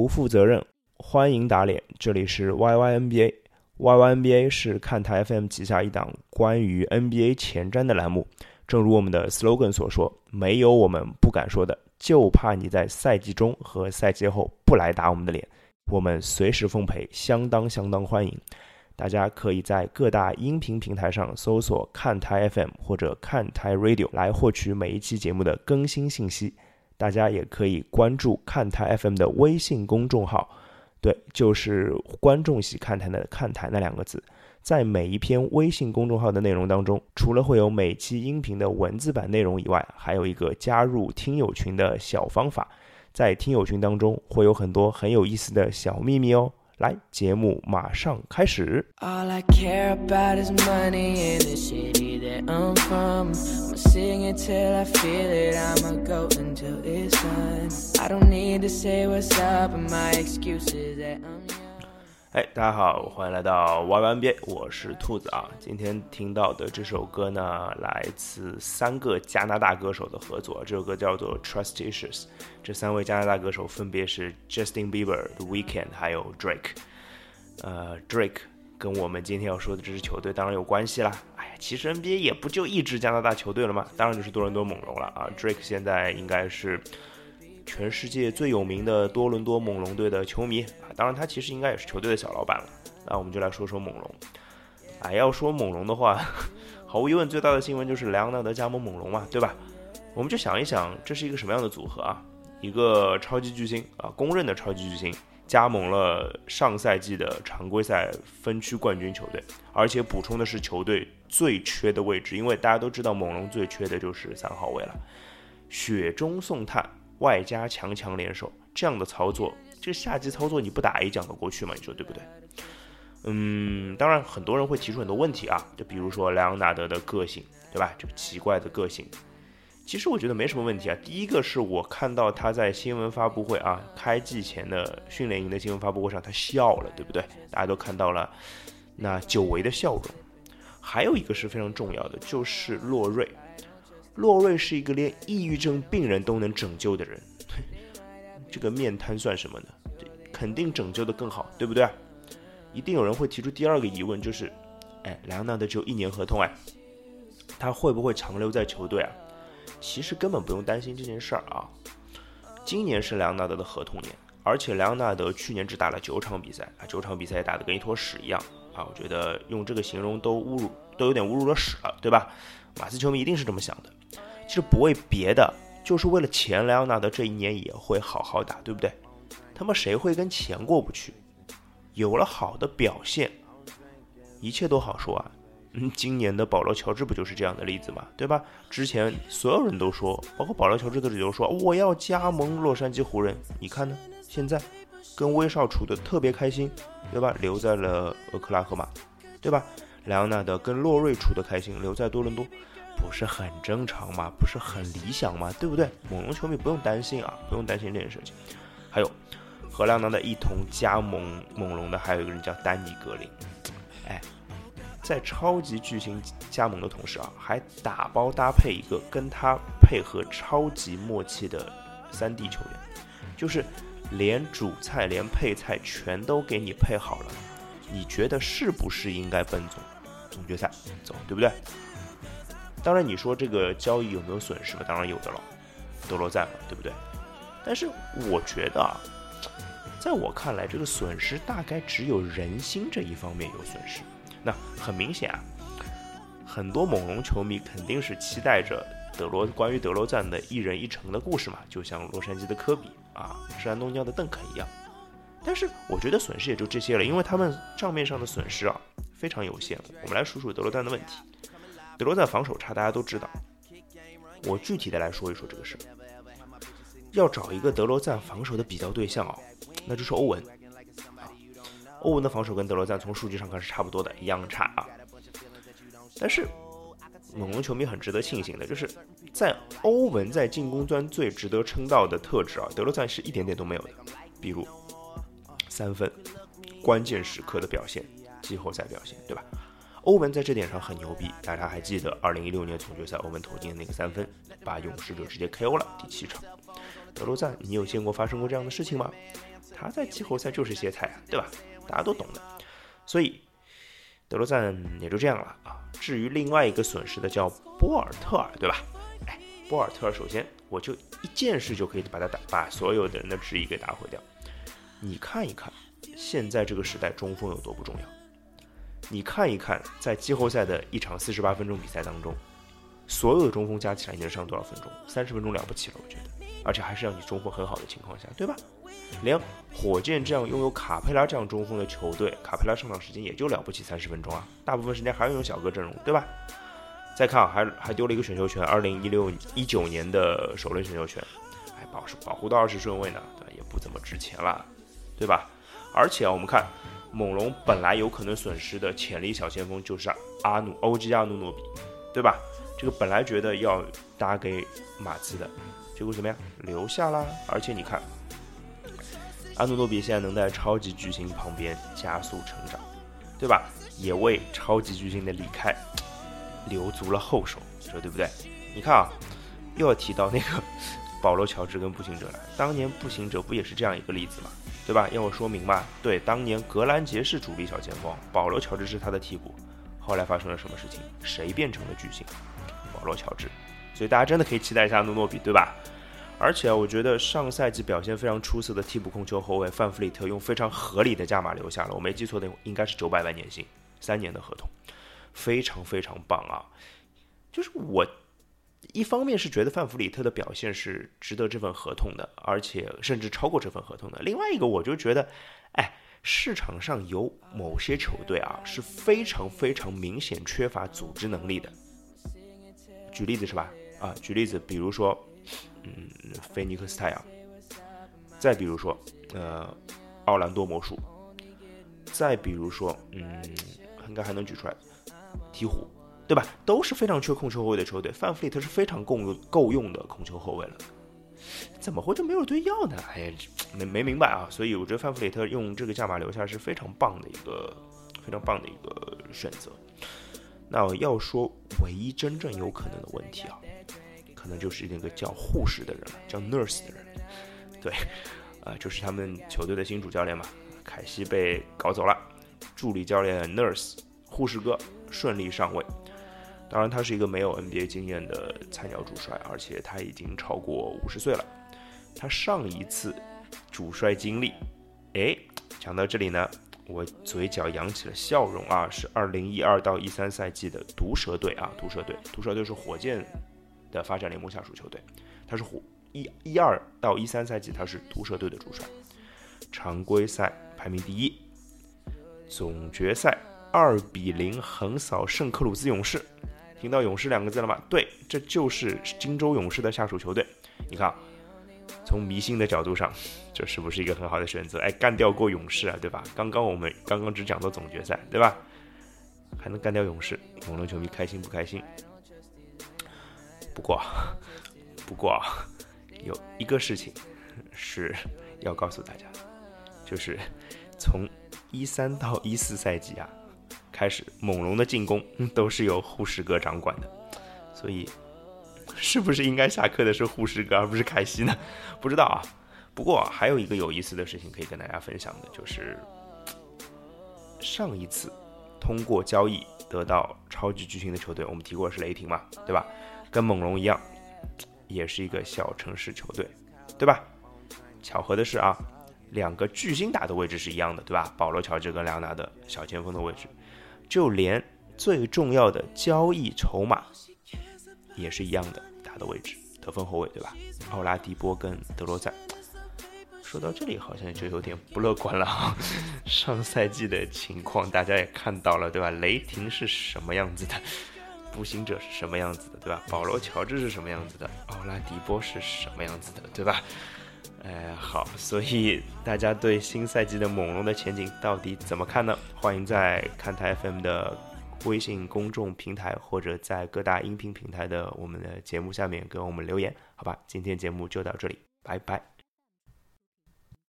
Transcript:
不负责任，欢迎打脸。这里是 YYNBA，YYNBA 是看台 FM 旗下一档关于 NBA 前瞻的栏目。正如我们的 slogan 所说，没有我们不敢说的，就怕你在赛季中和赛季后不来打我们的脸。我们随时奉陪，相当相当欢迎。大家可以在各大音频平台上搜索“看台 FM” 或者“看台 Radio” 来获取每一期节目的更新信息。大家也可以关注看台 FM 的微信公众号，对，就是观众席看台的看台那两个字。在每一篇微信公众号的内容当中，除了会有每期音频的文字版内容以外，还有一个加入听友群的小方法。在听友群当中，会有很多很有意思的小秘密哦。来，节目马上开始。All I care about is money in the city that I'm from. I'ma sing it till I feel it. I'ma go until it's done. I don't need to say what's up, and my excuses that I'm. 哎，大家好，欢迎来到 Y Y NBA，我是兔子啊。今天听到的这首歌呢，来自三个加拿大歌手的合作，这首歌叫做 Trust Issues。这三位加拿大歌手分别是 Justin Bieber、The Weeknd 还有 Drake。呃，Drake 跟我们今天要说的这支球队当然有关系啦。哎呀，其实 NBA 也不就一支加拿大球队了吗？当然就是多伦多猛龙了啊。Drake 现在应该是全世界最有名的多伦多猛龙队的球迷啊。当然，他其实应该也是球队的小老板了。那我们就来说说猛龙。哎，要说猛龙的话，毫无疑问最大的新闻就是莱昂纳德加盟猛龙嘛，对吧？我们就想一想，这是一个什么样的组合啊？一个超级巨星啊，公认的超级巨星，加盟了上赛季的常规赛分区冠军球队，而且补充的是球队最缺的位置，因为大家都知道猛龙最缺的就是三号位了。雪中送炭，外加强强联手，这样的操作，这个夏季操作你不打 A 讲得过去吗？你说对不对？嗯，当然很多人会提出很多问题啊，就比如说莱昂纳德的个性，对吧？这个奇怪的个性，其实我觉得没什么问题啊。第一个是我看到他在新闻发布会啊，开季前的训练营的新闻发布会上，他笑了，对不对？大家都看到了那久违的笑容。还有一个是非常重要的，就是洛瑞。洛瑞是一个连抑郁症病人都能拯救的人，这个面瘫算什么呢？肯定拯救的更好，对不对？一定有人会提出第二个疑问，就是，哎，莱昂纳德只有一年合同，哎，他会不会长留在球队啊？其实根本不用担心这件事儿啊。今年是莱昂纳德的合同年，而且莱昂纳德去年只打了九场比赛啊，九场比赛打得跟一坨屎一样啊，我觉得用这个形容都侮辱，都有点侮辱了屎了，对吧？马刺球迷一定是这么想的。其实不为别的，就是为了钱，莱昂纳德这一年也会好好打，对不对？他妈谁会跟钱过不去？有了好的表现，一切都好说啊。嗯，今年的保罗·乔治不就是这样的例子嘛，对吧？之前所有人都说，包括保罗·乔治的理由说我要加盟洛杉矶湖人。你看呢？现在跟威少处的特别开心，对吧？留在了俄克拉荷马，对吧？莱昂纳德跟洛瑞处的开心，留在多伦多，不是很正常吗？不是很理想吗？对不对？猛龙球迷不用担心啊，不用担心这件事情。还有。和莱昂纳德一同加盟猛龙的还有一个人叫丹尼格林，哎，在超级巨星加盟的同时啊，还打包搭配一个跟他配合超级默契的三 D 球员，就是连主菜连配菜全都给你配好了，你觉得是不是应该奔总总决赛走，对不对？当然，你说这个交易有没有损失嘛？当然有的了，德罗赞嘛，对不对？但是我觉得啊。在我看来，这个损失大概只有人心这一方面有损失。那很明显啊，很多猛龙球迷肯定是期待着德罗关于德罗赞的一人一城的故事嘛，就像洛杉矶的科比啊，山东疆的邓肯一样。但是我觉得损失也就这些了，因为他们账面上的损失啊非常有限。我们来数数德罗赞的问题。德罗赞防守差，大家都知道。我具体的来说一说这个事儿。要找一个德罗赞防守的比较对象哦，那就是欧文。欧文的防守跟德罗赞从数据上看是差不多的，一样差啊。但是猛龙球迷很值得庆幸的就是，在欧文在进攻端最值得称道的特质啊，德罗赞是一点点都没有的。比如三分、关键时刻的表现、季后赛表现，对吧？欧文在这点上很牛逼，大家还记得2016年总决赛欧文投进的那个三分，把勇士就直接 KO 了第七场。德罗赞，你有见过发生过这样的事情吗？他在季后赛就是歇菜啊，对吧？大家都懂的。所以德罗赞也就这样了啊。至于另外一个损失的叫波尔特尔，对吧？哎，波尔特尔，首先我就一件事就可以把他打，把所有的人的质疑给打毁掉。你看一看，现在这个时代中锋有多不重要？你看一看，在季后赛的一场四十八分钟比赛当中，所有的中锋加起来你能上多少分钟？三十分钟了不起了，我觉得，而且还是让你中锋很好的情况下，对吧？连火箭这样拥有卡佩拉这样中锋的球队，卡佩拉上场时间也就了不起三十分钟啊，大部分时间还要用小个阵容，对吧？再看啊，还还丢了一个选秀权，二零一六一九年的首轮选秀权，哎，保保护到二十顺位呢，对吧？也不怎么值钱了，对吧？而且啊，我们看。猛龙本来有可能损失的潜力小前锋就是阿努欧吉阿努诺比，对吧？这个本来觉得要搭给马刺的，结果怎么样？留下啦！而且你看，阿努诺比现在能在超级巨星旁边加速成长，对吧？也为超级巨星的离开留足了后手，说对不对？你看啊，又要提到那个保罗乔治跟步行者了。当年步行者不也是这样一个例子吗？对吧？要我说明嘛？对，当年格兰杰是主力小前锋，保罗乔治是他的替补。后来发生了什么事情？谁变成了巨星？保罗乔治。所以大家真的可以期待一下诺诺比，对吧？而且我觉得上赛季表现非常出色的替补控球后卫范弗里特用非常合理的价码留下了，我没记错的应该是九百万年薪，三年的合同，非常非常棒啊！就是我。一方面是觉得范弗里特的表现是值得这份合同的，而且甚至超过这份合同的。另外一个，我就觉得，哎，市场上有某些球队啊是非常非常明显缺乏组织能力的。举例子是吧？啊，举例子，比如说，嗯，菲尼克斯太阳，再比如说，呃，奥兰多魔术，再比如说，嗯，应该还能举出来，鹈鹕。对吧？都是非常缺控球后卫的球队，范弗里特是非常够用够用的控球后卫了，怎么会就没有队要呢？哎，没没明白啊！所以我觉得范弗里特用这个价码留下是非常棒的一个非常棒的一个选择。那要说唯一真正有可能的问题啊，可能就是那个叫护士的人了，叫 nurse 的人。对，啊，就是他们球队的新主教练嘛，凯西被搞走了，助理教练 nurse 护士哥顺利上位。当然，他是一个没有 NBA 经验的菜鸟主帅，而且他已经超过五十岁了。他上一次主帅经历，哎，讲到这里呢，我嘴角扬起了笑容啊，是二零一二到一三赛季的毒蛇队啊，毒蛇队，毒蛇队是火箭的发展联盟下属球队，他是火一一二到一三赛季他是毒蛇队的主帅，常规赛排名第一，总决赛二比零横扫圣克鲁兹勇士。听到勇士两个字了吗？对，这就是金州勇士的下属球队。你看，从迷信的角度上，这是不是一个很好的选择？哎，干掉过勇士啊，对吧？刚刚我们刚刚只讲到总决赛，对吧？还能干掉勇士，猛龙球迷开心不开心？不过，不过有一个事情是要告诉大家的，就是从一三到一四赛季啊。开始，猛龙的进攻 都是由护士哥掌管的，所以是不是应该下课的是护士哥而不是凯西呢？不知道啊。不过还有一个有意思的事情可以跟大家分享的，就是上一次通过交易得到超级巨星的球队，我们提过是雷霆嘛，对吧？跟猛龙一样，也是一个小城市球队，对吧？巧合的是啊，两个巨星打的位置是一样的，对吧？保罗·乔治跟莱昂纳德小前锋的位置。就连最重要的交易筹码也是一样的，打的位置得分后卫，对吧？奥拉迪波跟德罗赞。说到这里，好像就有点不乐观了啊。上赛季的情况大家也看到了，对吧？雷霆是什么样子的？步行者是什么样子的，对吧？保罗乔治是什么样子的？奥拉迪波是什么样子的，对吧？哎，好，所以大家对新赛季的猛龙的前景到底怎么看呢？欢迎在看台 FM 的微信公众平台，或者在各大音频平台的我们的节目下面给我们留言，好吧？今天节目就到这里，拜拜。